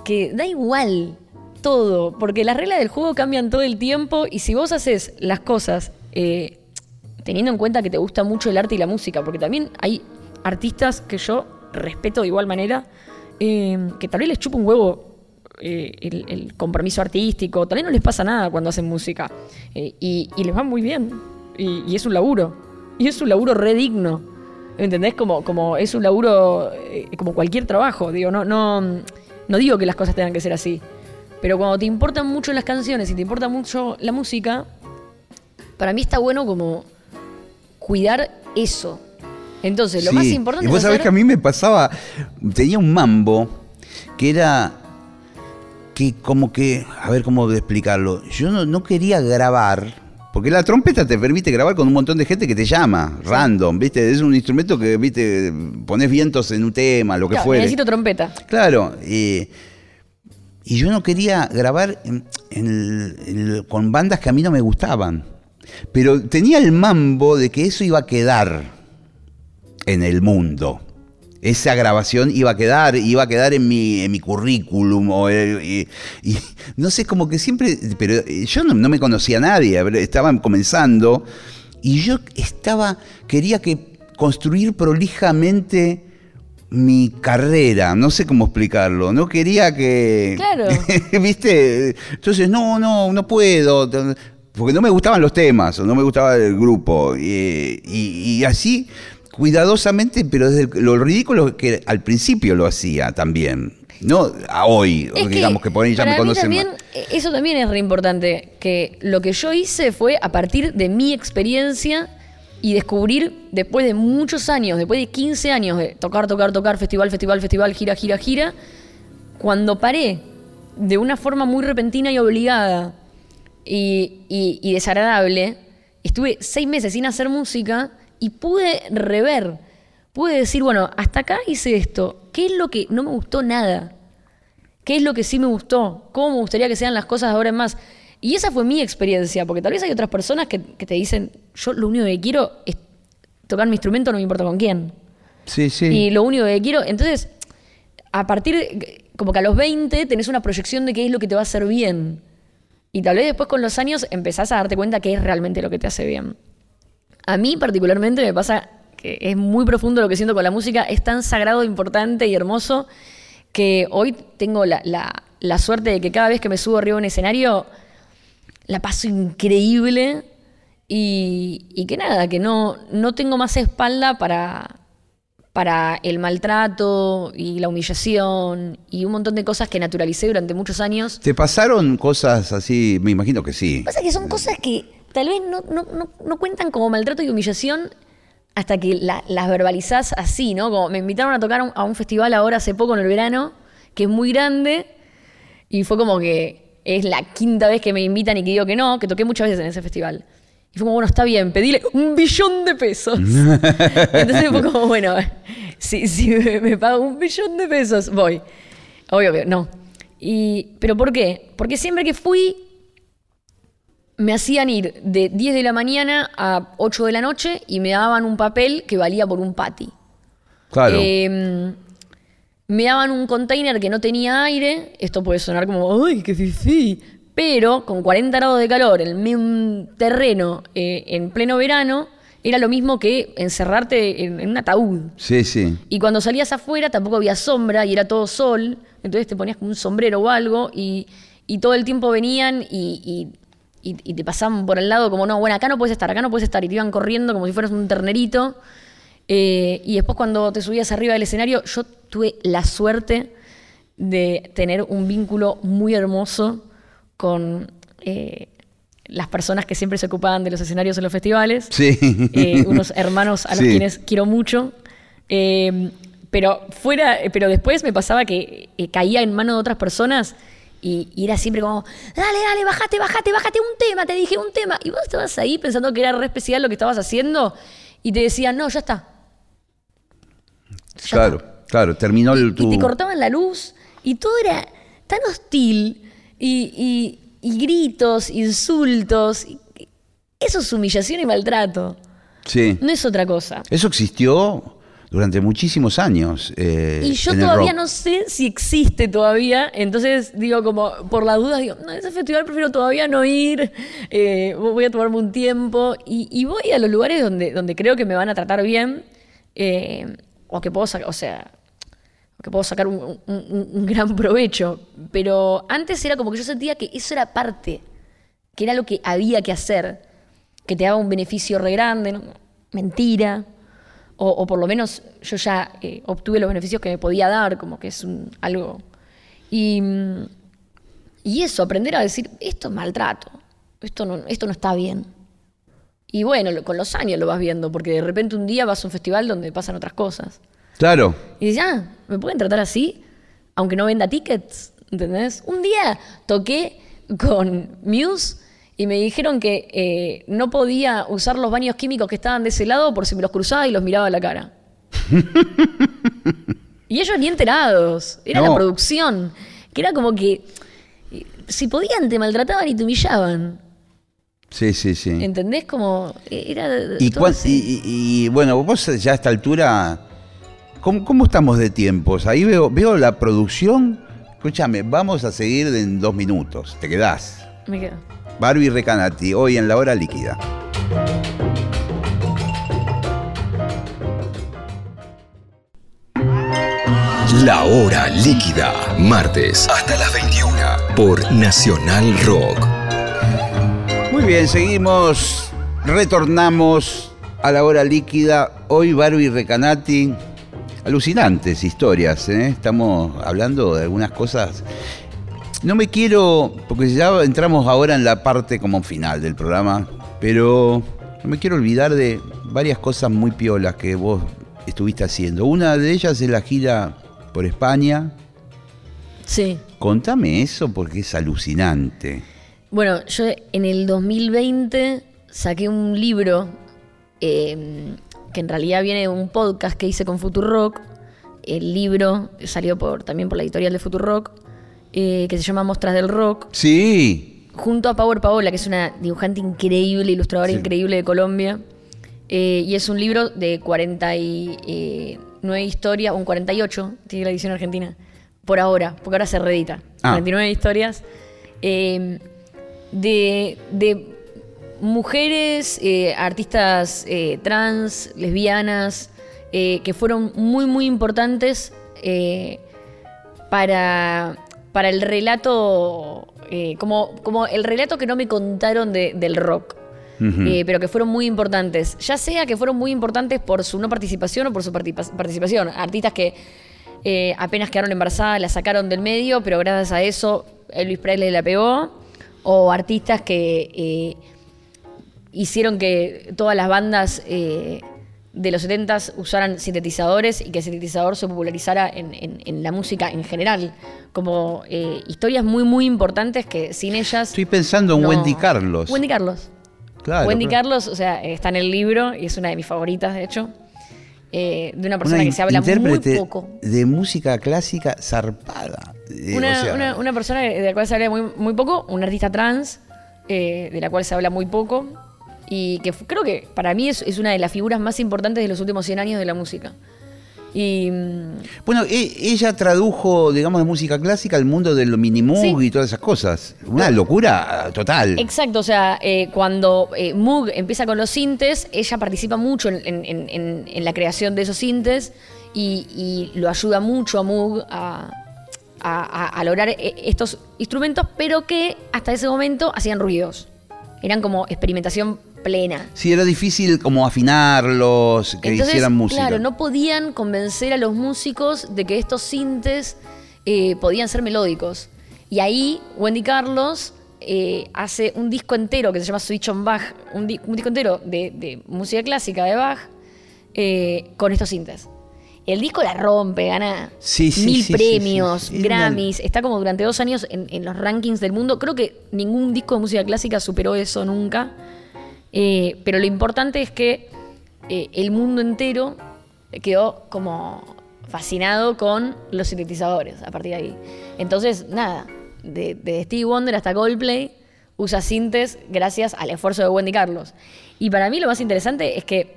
[SPEAKER 2] que da igual todo, porque las reglas del juego cambian todo el tiempo y si vos haces las cosas eh, teniendo en cuenta que te gusta mucho el arte y la música, porque también hay artistas que yo respeto de igual manera, eh, que tal vez les chupa un huevo eh, el, compromiso artístico, tal vez no les pasa nada cuando hacen música, eh, y, les va muy bien, y, es un laburo, y es un laburo redigno, ¿entendés? Como, como es un laburo como cualquier trabajo, digo, no, no, no digo que las cosas tengan que ser así, pero cuando te importan mucho las canciones y te importa mucho la música, para mí está bueno como cuidar eso, entonces, lo más importante
[SPEAKER 1] y vos sabés que a mí me pasaba, tenía un mambo que era que como que, a ver cómo explicarlo, yo no, quería grabar, porque la trompeta te permite grabar con un montón de gente que te llama, random, ¿viste? Es un instrumento que, ¿viste? Pones vientos en un tema, lo que fuera.
[SPEAKER 2] Necesito trompeta.
[SPEAKER 1] Claro. y yo no quería grabar con bandas que a mí no me gustaban. Pero tenía el mambo de que eso iba a quedar en el mundo. Esa grabación iba a quedar, iba a quedar en mi, en mi currículum. O, y, no sé, como que siempre. Pero yo no, me conocía a nadie, estaban comenzando. Y yo estaba. Quería que construir prolijamente mi carrera, no sé cómo explicarlo, no quería que...
[SPEAKER 2] Claro.
[SPEAKER 1] ¿Viste? Entonces, no, no, no puedo, porque no me gustaban los temas, o no me gustaba el grupo, y así cuidadosamente, pero desde lo ridículo que al principio lo hacía también. No a hoy, digamos que por ahí ya me conocen
[SPEAKER 2] también, Eso también es re importante, que lo que yo hice fue a partir de mi experiencia y descubrir después de muchos años, después de 15 años de tocar, tocar, tocar, festival, festival, festival, gira, gira, gira, cuando paré de una forma muy repentina y obligada y, y desagradable, estuve seis meses sin hacer música y pude rever, pude decir, bueno, hasta acá hice esto, ¿qué es lo que no me gustó nada? ¿Qué es lo que sí me gustó? ¿Cómo me gustaría que sean las cosas ahora en más? Y esa fue mi experiencia, porque tal vez hay otras personas que, te dicen, yo lo único que quiero es tocar mi instrumento, no me importa con quién.
[SPEAKER 1] Sí, sí.
[SPEAKER 2] Y lo único que quiero, entonces, a partir de, como que a los 20 tenés una proyección de qué es lo que te va a hacer bien. Y tal vez después con los años empezás a darte cuenta qué es realmente lo que te hace bien. A mí particularmente me pasa que es muy profundo lo que siento con la música, es tan sagrado, importante y hermoso que hoy tengo la, suerte de que cada vez que me subo arriba a un escenario la paso increíble y, que nada, que no, no tengo más espalda para, para el maltrato y la humillación y un montón de cosas que naturalicé durante muchos años.
[SPEAKER 1] ¿Te pasaron cosas así? Me imagino que sí.
[SPEAKER 2] Pasa que son cosas que tal vez no, cuentan como maltrato y humillación hasta que las verbalizás así, ¿no? Como me invitaron a tocar a un festival ahora hace poco en el verano, que es muy grande, y fue como que es la quinta vez que me invitan y que digo que no, que toqué muchas veces en ese festival. Y fue como, bueno, está bien, pedile un billón de pesos. Entonces fue como, bueno, si, si me, pago un billón de pesos, voy. Obvio que no. Y, ¿Pero por qué? Porque siempre que fui me hacían ir de 10 de la mañana a 8 de la noche y me daban un papel que valía por un patty.
[SPEAKER 1] Claro.
[SPEAKER 2] Em, me daban un container que no tenía aire. Esto puede sonar como, ¡ay, qué fifí! Pero con 40 grados de calor en un terreno eh, en pleno verano, era lo mismo que encerrarte en, un ataúd.
[SPEAKER 1] Sí, sí.
[SPEAKER 2] Y cuando salías afuera tampoco había sombra y era todo sol, entonces te ponías como un sombrero o algo y, todo el tiempo venían y, te pasaban por el lado como, no, bueno, acá no puedes estar, acá no puedes estar, y te iban corriendo como si fueras un ternerito. Eh, y después cuando te subías arriba del escenario, yo tuve la suerte de tener un vínculo muy hermoso con eh, las personas que siempre se ocupaban de los escenarios en los festivales.
[SPEAKER 1] Sí.
[SPEAKER 2] Eh, unos hermanos a los quienes quiero mucho. Eh, pero fuera, pero después me pasaba que caía en manos de otras personas y, era siempre como, dale, dale, bájate, bájate, bájate un tema, te dije un tema. Y vos estabas ahí pensando que era re especial lo que estabas haciendo y te decían, no, ya está.
[SPEAKER 1] claro, claro, terminó el
[SPEAKER 2] y te cortaban la luz y todo era tan hostil y, gritos, insultos. Eso es humillación y maltrato.
[SPEAKER 1] Sí.
[SPEAKER 2] No es otra cosa.
[SPEAKER 1] Eso existió durante muchísimos años.
[SPEAKER 2] Eh, y yo todavía no sé si existe todavía, entonces digo como por la duda, digo, no, ese festival prefiero todavía no ir, eh, voy a tomarme un tiempo y, voy a los lugares donde, donde creo que me van a tratar bien eh, o que puedo sacar, o sea, que puedo sacar un, gran provecho. Pero antes era como que yo sentía que eso era parte, que era lo que había que hacer, que te daba un beneficio re grande, mentira. O, por lo menos yo ya eh, obtuve los beneficios que me podía dar, como que es algo. Y, y, eso, aprender a decir, esto es maltrato, esto no, esto no está bien. Y bueno, con los años lo vas viendo, porque de repente un día vas a un festival donde pasan otras cosas.
[SPEAKER 1] Claro.
[SPEAKER 2] Y ya, ah, ¿me pueden tratar así? Aunque no venda tickets, ¿entendés? Un día toqué con Muse y me dijeron que eh, no podía usar los baños químicos que estaban de ese lado por si me los cruzaba y los miraba a la cara. y ellos ni enterados. Era la producción. Que era como que si podían te maltrataban y te humillaban.
[SPEAKER 1] Sí, sí, sí.
[SPEAKER 2] ¿Entendés? Como eh, era...
[SPEAKER 1] Y, y, bueno, vos ya a esta altura ¿Cómo, estamos de tiempos? Ahí veo, veo la producción. Escúchame, vamos a seguir en dos minutos. ¿Te quedás?
[SPEAKER 2] Me quedo.
[SPEAKER 1] Barbie Recanati, hoy en la hora líquida.
[SPEAKER 3] La hora líquida, martes hasta las 21 por Nacional Rock.
[SPEAKER 1] Muy bien, seguimos, retornamos a la hora líquida. Hoy Barbie Recanati alucinantes historias. ¿eh? Estamos hablando de algunas cosas. No me quiero, porque ya entramos ahora en la parte como final del programa, pero no me quiero olvidar de varias cosas muy piolas que vos estuviste haciendo. Una de ellas es la gira por España.
[SPEAKER 2] Sí.
[SPEAKER 1] Contame eso porque es alucinante.
[SPEAKER 2] Bueno, yo en el 2020 saqué un libro eh, que en realidad viene de un podcast que hice con Futurock. El libro salió por, también por la editorial de Futurock, eh, que se llama Mostras del Rock.
[SPEAKER 1] Sí.
[SPEAKER 2] Junto a Power Paola, que es una dibujante increíble, ilustradora increíble de Colombia. Eh, y es un libro de 49 historias, un 48, tiene la edición argentina, por ahora, porque ahora se reedita. 49 ah. historias. Eh, de, de mujeres, eh, artistas eh, trans, lesbianas, eh, que fueron muy, muy importantes para, para el relato, como, como el relato que no me contaron del rock. pero que fueron muy importantes. Ya sea que fueron muy importantes por su no participación o por su participación. Artistas que apenas quedaron embarazadas, la sacaron del medio, pero gracias a eso Elvis Presley la pegó. O artistas que hicieron que todas las bandas eh, de los 70 usaran sintetizadores y que el sintetizador se popularizara en, la música en general. Como eh, historias muy, muy importantes que sin ellas.
[SPEAKER 1] Estoy pensando en Wendy Carlos.
[SPEAKER 2] Wendy Carlos.
[SPEAKER 1] Claro,
[SPEAKER 2] Wendy Carlos, o sea, está en el libro y es una de mis favoritas, de hecho. Eh, de una persona que se habla muy poco.
[SPEAKER 1] De música clásica zarpada.
[SPEAKER 2] Una, una, persona de la cual se habla muy, muy poco, un artista trans, de la cual se habla muy poco y que creo que para mí es, una de las figuras más importantes de los últimos 100 años de la música. Y,
[SPEAKER 1] bueno, e, ella tradujo, digamos, de música clásica al mundo del mini Moog y todas esas cosas. Una locura total.
[SPEAKER 2] Exacto, o sea, eh, cuando eh, Moog empieza con los sintes, ella participa mucho en, la creación de esos sintes y, lo ayuda mucho a Moog a, lograr eh, estos instrumentos, pero que hasta ese momento hacían ruidos. Eran como experimentación plena.
[SPEAKER 1] Sí, era difícil como afinarlos, que hicieran música.
[SPEAKER 2] Claro, no podían convencer a los músicos de que estos sintes eh, podían ser melódicos. Y ahí Wendy Carlos eh, hace un disco entero que se llama Switch on Bach, un, disco entero de, música clásica de Bach eh, con estos sintes. El disco la rompe, gana mil premios, Grammys, está como durante dos años en, en, los rankings del mundo. Creo que ningún disco de música clásica superó eso nunca. Eh, pero lo importante es que eh, el mundo entero quedó como fascinado con los sintetizadores a partir de ahí. Entonces, nada, de, Stevie Wonder hasta Coldplay usa sintes gracias al esfuerzo de Wendy Carlos. Y para mí lo más interesante es que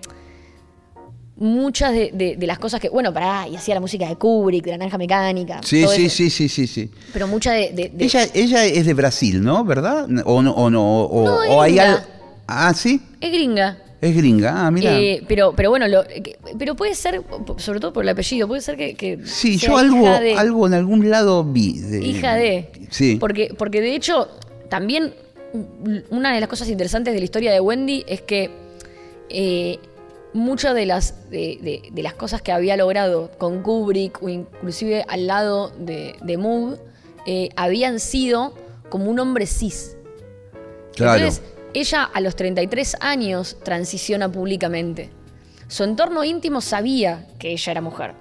[SPEAKER 2] muchas de, las cosas que, bueno, pará, y hacía la música de Kubrick, de la naranja mecánica.
[SPEAKER 1] Sí, sí, sí, sí, sí, sí.
[SPEAKER 2] Pero mucha de,
[SPEAKER 1] Ella, ella es de Brasil, ¿no? ¿Verdad? O no, o no, o, hay algo. Ah, sí.
[SPEAKER 2] Es gringa.
[SPEAKER 1] Es gringa, ah, mira.
[SPEAKER 2] Eh, pero, pero bueno, lo, pero puede ser, sobre todo por el apellido, puede ser que.
[SPEAKER 1] sí, yo algo, algo en algún lado vi.
[SPEAKER 2] hija de. Sí. Porque, porque de hecho, también una de las cosas interesantes de la historia de Wendy es que eh, muchas de las, de, las cosas que había logrado con Kubrick o inclusive al lado de, de Moog eh, habían sido como un hombre cis.
[SPEAKER 1] Claro.
[SPEAKER 2] Ella a los 33 años transiciona públicamente. Su entorno íntimo sabía que ella era mujer,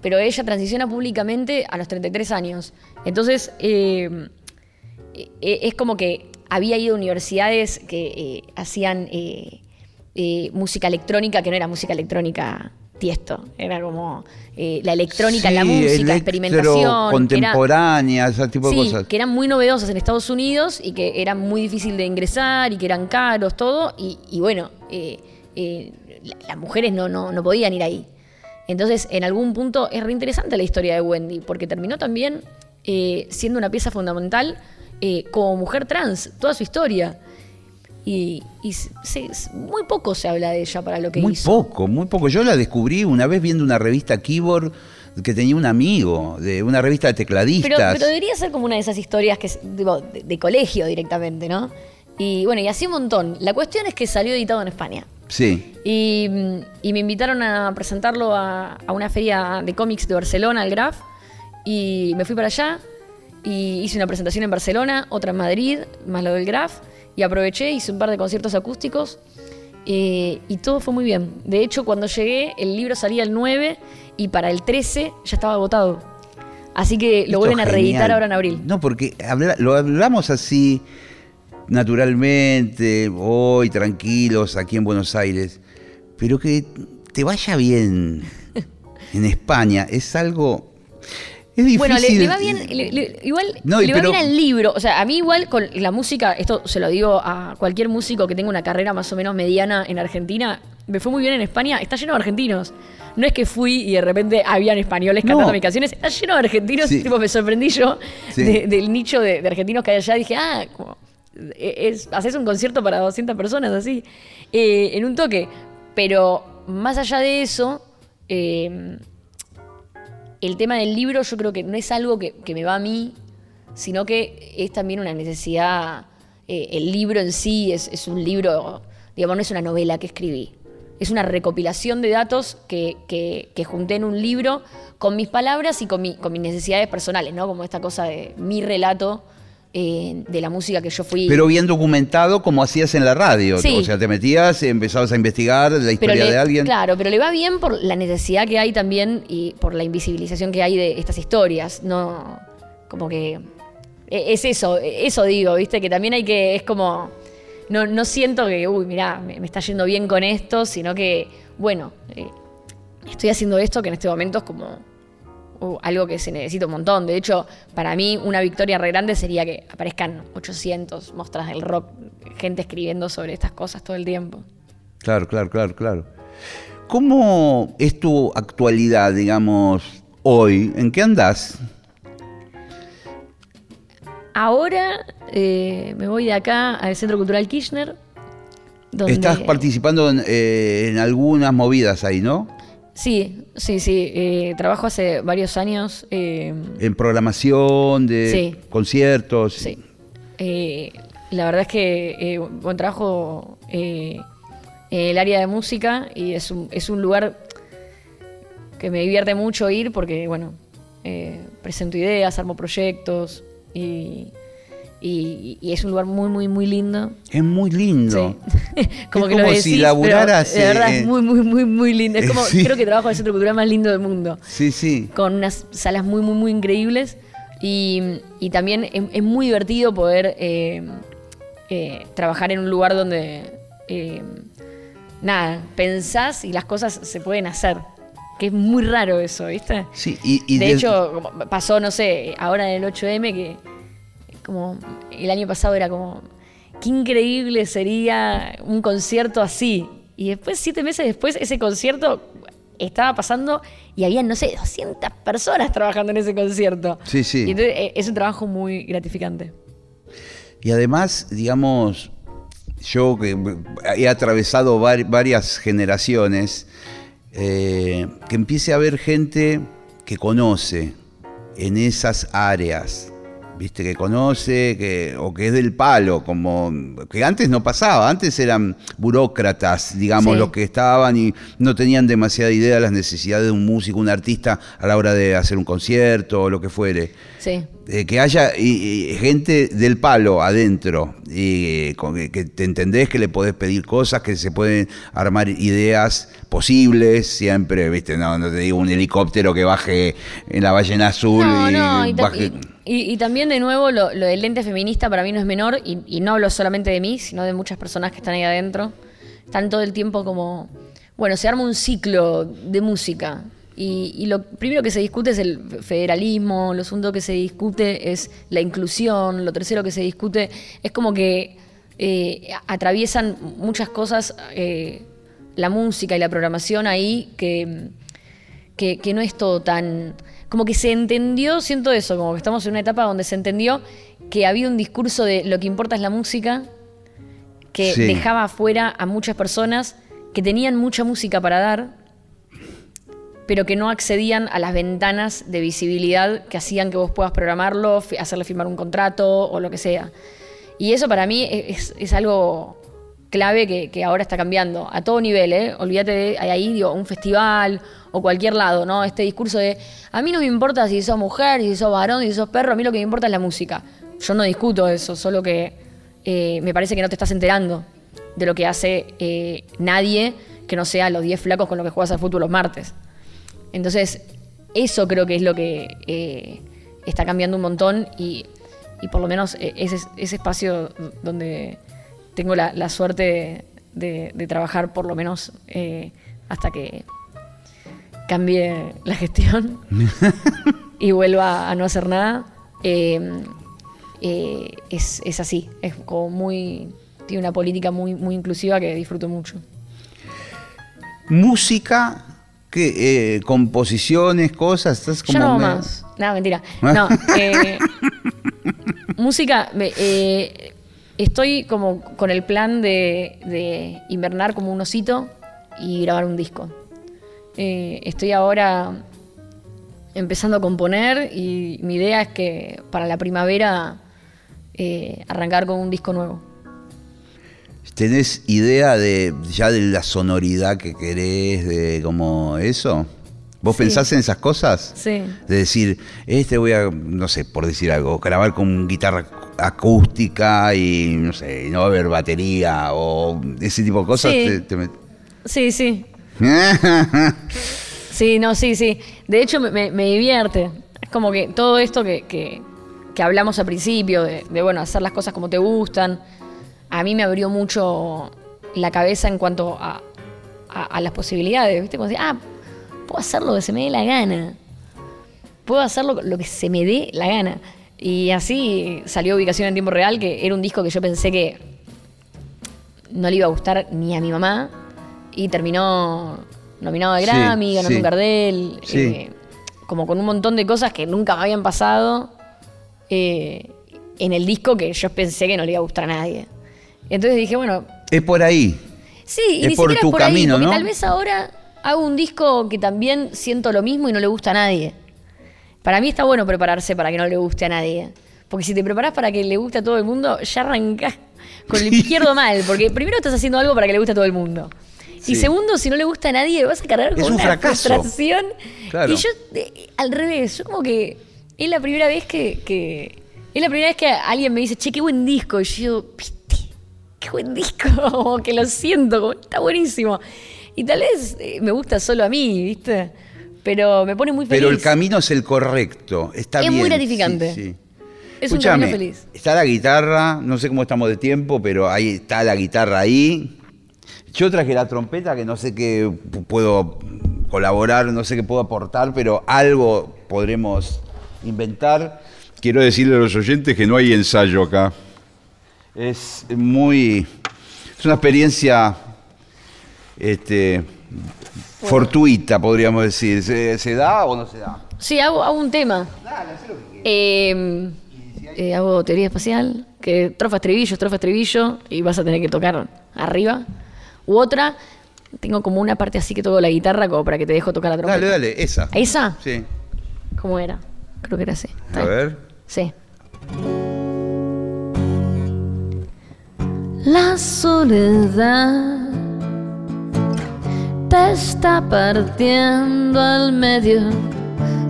[SPEAKER 2] pero ella transiciona públicamente a los 33 años. Entonces, eh, eh, es como que había ido a universidades que eh, hacían música electrónica, que no era música electrónica tiesto. Era como eh, la electrónica, la música, experimentación.
[SPEAKER 1] Contemporánea, ese tipo de cosas.
[SPEAKER 2] Que eran muy novedosas en Estados Unidos y que eran muy difícil de ingresar y que eran caros, todo. Y, bueno, eh, eh, las mujeres no, no, no podían ir ahí. Entonces, en algún punto es reinteresante la historia de Wendy, porque terminó también siendo una pieza fundamental como mujer trans, toda su historia. Y, muy poco se habla de ella para lo que
[SPEAKER 1] muy
[SPEAKER 2] hizo.
[SPEAKER 1] Muy poco, muy poco. Yo la descubrí una vez viendo una revista Keyboard que tenía un amigo, de una revista de tecladistas.
[SPEAKER 2] Pero, debería ser como una de esas historias que de, colegio directamente, ¿no? Y bueno, y así un montón. La cuestión es que salió editado en España.
[SPEAKER 1] Sí.
[SPEAKER 2] Y, me invitaron a presentarlo a, a, una feria de cómics de Barcelona, al Graf. Y me fui para allá y hice una presentación en Barcelona, otra en Madrid, más lo del Graf. Y aproveché, hice un par de conciertos acústicos eh, y todo fue muy bien. De hecho, cuando llegué, el libro salía el 9 y para el 13 ya estaba agotado. Así que lo vuelven a reeditar ahora en abril.
[SPEAKER 1] No, porque lo hablamos así naturalmente, hoy tranquilos aquí en Buenos Aires, pero que te vaya bien en España es algo
[SPEAKER 2] bueno, le, va bien, igual le va bien al libro. O sea, a mí igual con la música, esto se lo digo a cualquier músico que tenga una carrera más o menos mediana en Argentina, me fue muy bien en España, está lleno de argentinos. No es que fui y de repente habían españoles cantando mis canciones, está lleno de argentinos, tipo me sorprendí yo del nicho de, argentinos que hay allá, dije, ah, como, e, es, haces un concierto para 200 personas así, eh, en un toque. Pero más allá de eso... Eh, el tema del libro yo creo que no es algo que, me va a mí, sino que es también una necesidad. Eh, el libro en sí es, un libro, digamos, no es una novela que escribí. Es una recopilación de datos que, junté en un libro con mis palabras y con mis necesidades personales, ¿no? Como esta cosa de mi relato eh, de la música que yo fui.
[SPEAKER 1] Pero bien documentado como hacías en la radio. O sea, te metías, empezabas a investigar la historia de alguien.
[SPEAKER 2] Claro, pero le va bien por la necesidad que hay también y por la invisibilización que hay de estas historias. No, como que e, es eso, eso digo, viste, que también hay que, es como, no, no siento que, uy, mirá, me, está yendo bien con esto, sino que, bueno, eh, estoy haciendo esto que en este momento es como algo que se necesita un montón. De hecho, para mí una victoria re grande sería que aparezcan 800 mostras del rock, gente escribiendo sobre estas cosas todo el tiempo.
[SPEAKER 1] Claro, claro, claro, claro. ¿Cómo es tu actualidad, digamos, hoy? ¿En qué andás?
[SPEAKER 2] Ahora eh, me voy de acá al Centro Cultural Kirchner.
[SPEAKER 1] Estás participando eh, en, algunas movidas ahí, ¿no?
[SPEAKER 2] Sí, sí, sí. Eh, trabajo hace varios años.
[SPEAKER 1] en programación de conciertos.
[SPEAKER 2] Sí. la verdad es que buen trabajo en el área de música y es un, es un lugar que me divierte mucho ir porque, bueno, presento ideas, armo proyectos, y, es un lugar muy, muy, muy lindo.
[SPEAKER 1] Es muy lindo.
[SPEAKER 2] como que como si laburaras. De verdad, es muy, muy, muy, muy lindo. Es como, creo que trabajo en el centro cultural más lindo del mundo.
[SPEAKER 1] Sí, sí.
[SPEAKER 2] Con unas salas muy, muy, muy increíbles. Y, también es, muy divertido poder eh, eh, trabajar en un lugar donde, eh, nada, pensás y las cosas se pueden hacer. Que es muy raro eso, ¿viste?
[SPEAKER 1] Sí, y,
[SPEAKER 2] de, hecho, pasó, no sé, ahora en el 8M que como el año pasado era como, qué increíble sería un concierto así. Y después, siete meses después, ese concierto estaba pasando y había, no sé, 200 personas trabajando en ese concierto.
[SPEAKER 1] Sí, sí.
[SPEAKER 2] Y entonces eh, es un trabajo muy gratificante.
[SPEAKER 1] Y además, digamos, yo que he atravesado varias generaciones, eh, que empiece a haber gente que conoce en esas áreas, viste, que conoce, que, o que es del palo, como que antes no pasaba, antes eran burócratas, digamos, los que estaban y no tenían demasiada idea de las necesidades de un músico, un artista a la hora de hacer un concierto o lo que fuere.
[SPEAKER 2] Sí.
[SPEAKER 1] Eh, que haya gente del palo adentro, y que te entendés que le podés pedir cosas, que se pueden armar ideas posibles, siempre, viste, no, no te digo un helicóptero que baje en la ballena azul
[SPEAKER 2] y, y, también de nuevo lo, del lente feminista para mí no es menor, y, no hablo solamente de mí, sino de muchas personas que están ahí adentro. Están todo el tiempo como, bueno, se arma un ciclo de música, y, lo primero que se discute es el federalismo, lo segundo que se discute es la inclusión, lo tercero que se discute es como que eh, atraviesan muchas cosas eh, la música y la programación ahí que, que, no es todo tan... Como que se entendió, siento eso, como que estamos en una etapa donde se entendió que había un discurso de lo que importa es la música, que dejaba afuera a muchas personas que tenían mucha música para dar pero que no accedían a las ventanas de visibilidad que hacían que vos puedas programarlo, hacerle firmar un contrato o lo que sea. Y eso para mí es, algo clave que, ahora está cambiando a todo nivel, ¿eh? Olvídate de ahí, digo, un festival o cualquier lado, ¿no? Este discurso de a mí no me importa si sos mujer, si sos varón, si sos perro, a mí lo que me importa es la música. Yo no discuto eso, solo que eh, me parece que no te estás enterando de lo que hace eh, nadie que no sea los 10 flacos con los que juegas al fútbol los martes. Entonces, eso creo que es lo que está cambiando un montón y, por lo menos ese espacio donde tengo la, suerte de, trabajar por lo menos eh, hasta que cambie la gestión y vuelva a no hacer nada, es, es, así, es como muy, tiene una política muy, muy inclusiva que disfruto mucho.
[SPEAKER 1] Música ¿Qué? Eh, composiciones, cosas, estás como.
[SPEAKER 2] no más. No, mentira. No. Eh, música. Eh, estoy como con el plan de, invernar como un osito y grabar un disco. estoy ahora empezando a componer y mi idea es que para la primavera arrancar con un disco nuevo.
[SPEAKER 1] ¿Tenés idea de ya de la sonoridad que querés, de como eso? ¿Vos pensás en esas cosas?
[SPEAKER 2] Sí.
[SPEAKER 1] De decir, este voy a, no sé, por decir algo, grabar con guitarra acústica y no sé, no va a haber batería o ese tipo de cosas.
[SPEAKER 2] Sí, sí. sí, no, sí, sí. De hecho, me, divierte. Es como que todo esto que, hablamos al principio, de, de, bueno, hacer las cosas como te gustan a mí me abrió mucho la cabeza en cuanto a, las posibilidades, ¿viste? Como decir, ah, puedo hacer lo que se me dé la gana. Puedo hacer lo, que se me dé la gana. Y así salió Ubicación en Tiempo Real, que era un disco que yo pensé que no le iba a gustar ni a mi mamá. Y terminó nominado a Grammy, ganando un Gardel, eh, como con un montón de cosas que nunca me habían pasado eh, en el disco que yo pensé que no le iba a gustar a nadie. Entonces dije, bueno.
[SPEAKER 1] Es por ahí.
[SPEAKER 2] Sí, y es ni por tu por camino, ahí, porque tal vez ahora hago un disco que también siento lo mismo y no le gusta a nadie. Para mí está bueno prepararse para que no le guste a nadie. Porque si te preparas para que le guste a todo el mundo, ya arrancás con el izquierdo mal. Porque primero estás haciendo algo para que le guste a todo el mundo. Y segundo, si no le gusta a nadie, vas a cargar con una frustración. Y yo, al revés, yo como que es la primera vez que, Es la primera vez que alguien me dice, che, qué buen disco. Y yo, viste, qué buen disco. Como que lo siento, está buenísimo. Y tal vez eh, me gusta solo a mí, ¿viste? Pero me pone muy feliz.
[SPEAKER 1] Pero el camino es el correcto, está bien.
[SPEAKER 2] Es muy gratificante. Sí, Es un camino feliz.
[SPEAKER 1] Está la guitarra, no sé cómo estamos de tiempo, pero ahí está la guitarra ahí. Yo traje la trompeta, que no sé qué puedo colaborar, no sé qué puedo aportar, pero algo podremos inventar. Quiero decirle a los oyentes que no hay ensayo acá. Es muy. Es una experiencia este, fortuita, podríamos decir. ¿Se, da o no se da?
[SPEAKER 2] Sí, hago, un tema. Dale, lo que eh, eh, hago teoría espacial, que trofa estribillo, trofa estribillo, y vas a tener que tocar arriba. U otra, tengo como una parte así que toco la guitarra como para que te dejo tocar la trompeta.
[SPEAKER 1] Dale, dale, esa.
[SPEAKER 2] ¿Esa?
[SPEAKER 1] Sí.
[SPEAKER 2] ¿Cómo era? Creo que era así.
[SPEAKER 1] A ver.
[SPEAKER 2] Sí. La soledad está partiendo al medio.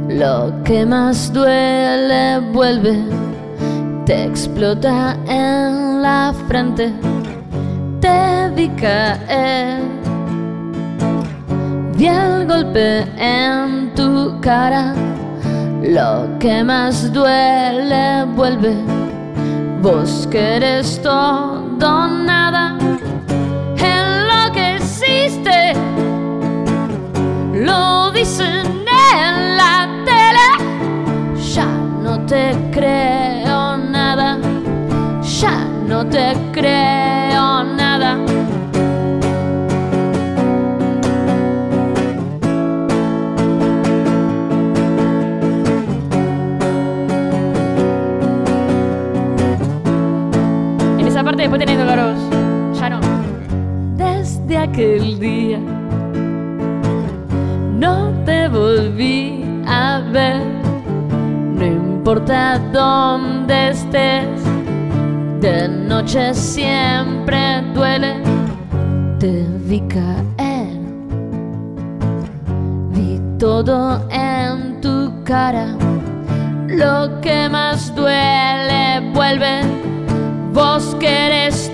[SPEAKER 2] Lo que más duele vuelve, te explota en la frente te vi caer. Vi el golpe en tu cara, lo que más duele vuelve. Vos querés todo nada, en lo dicen en la tele. Ya no te creo nada, ya no te creo nada. En esa parte después tenés dolorosos. Ya no. Desde aquel día te volví a ver. No importa dónde estés de noche siempre duele, te vi caer. Vi todo en tu cara, lo que más duele vuelve. Vos querés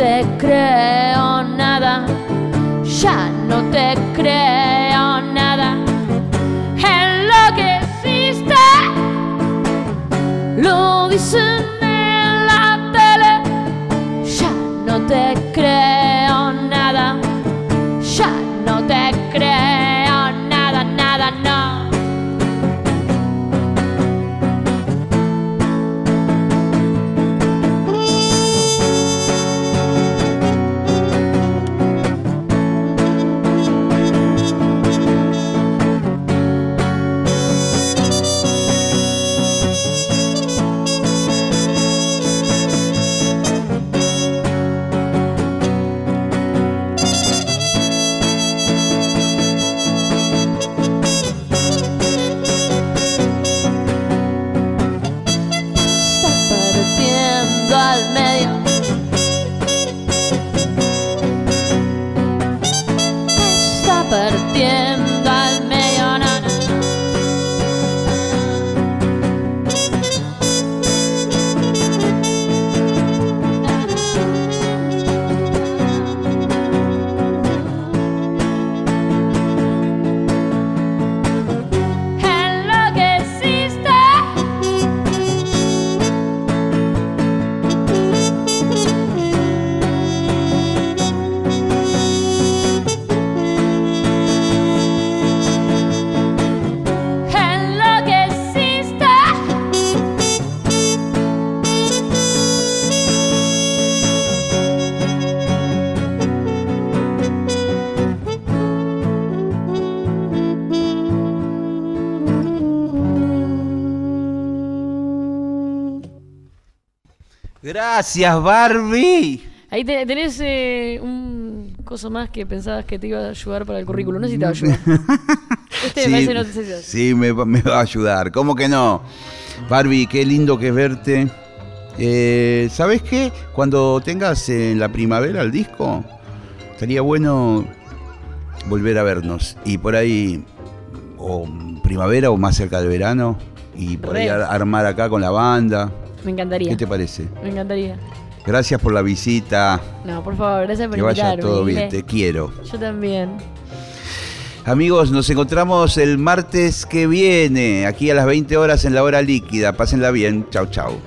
[SPEAKER 2] te creo nada. Ya no te creo nada. En lo que existe, lo dicen en la tele, ya no te
[SPEAKER 1] Gracias, Barbie.
[SPEAKER 2] Ahí tenés eh, un coso más que pensabas que te iba a ayudar para el currículum. No sé si te va a ayudar.
[SPEAKER 1] Este sí, me parece Sí, me, va a ayudar. ¿Cómo que no? Barbie, qué lindo que es verte. Eh, ¿Sabes qué? Cuando tengas en la primavera el disco, estaría bueno volver a vernos. Y por ahí, o primavera o más cerca del verano, y por ahí armar acá con la banda.
[SPEAKER 2] Me encantaría.
[SPEAKER 1] ¿Qué te parece?
[SPEAKER 2] Me encantaría.
[SPEAKER 1] Gracias por la visita.
[SPEAKER 2] No, por favor, gracias por
[SPEAKER 1] Que vaya todo bien, te quiero.
[SPEAKER 2] Yo también.
[SPEAKER 1] Amigos, nos encontramos el martes que viene, aquí a las 20 horas en la hora líquida. Pásenla bien. Chau, chau.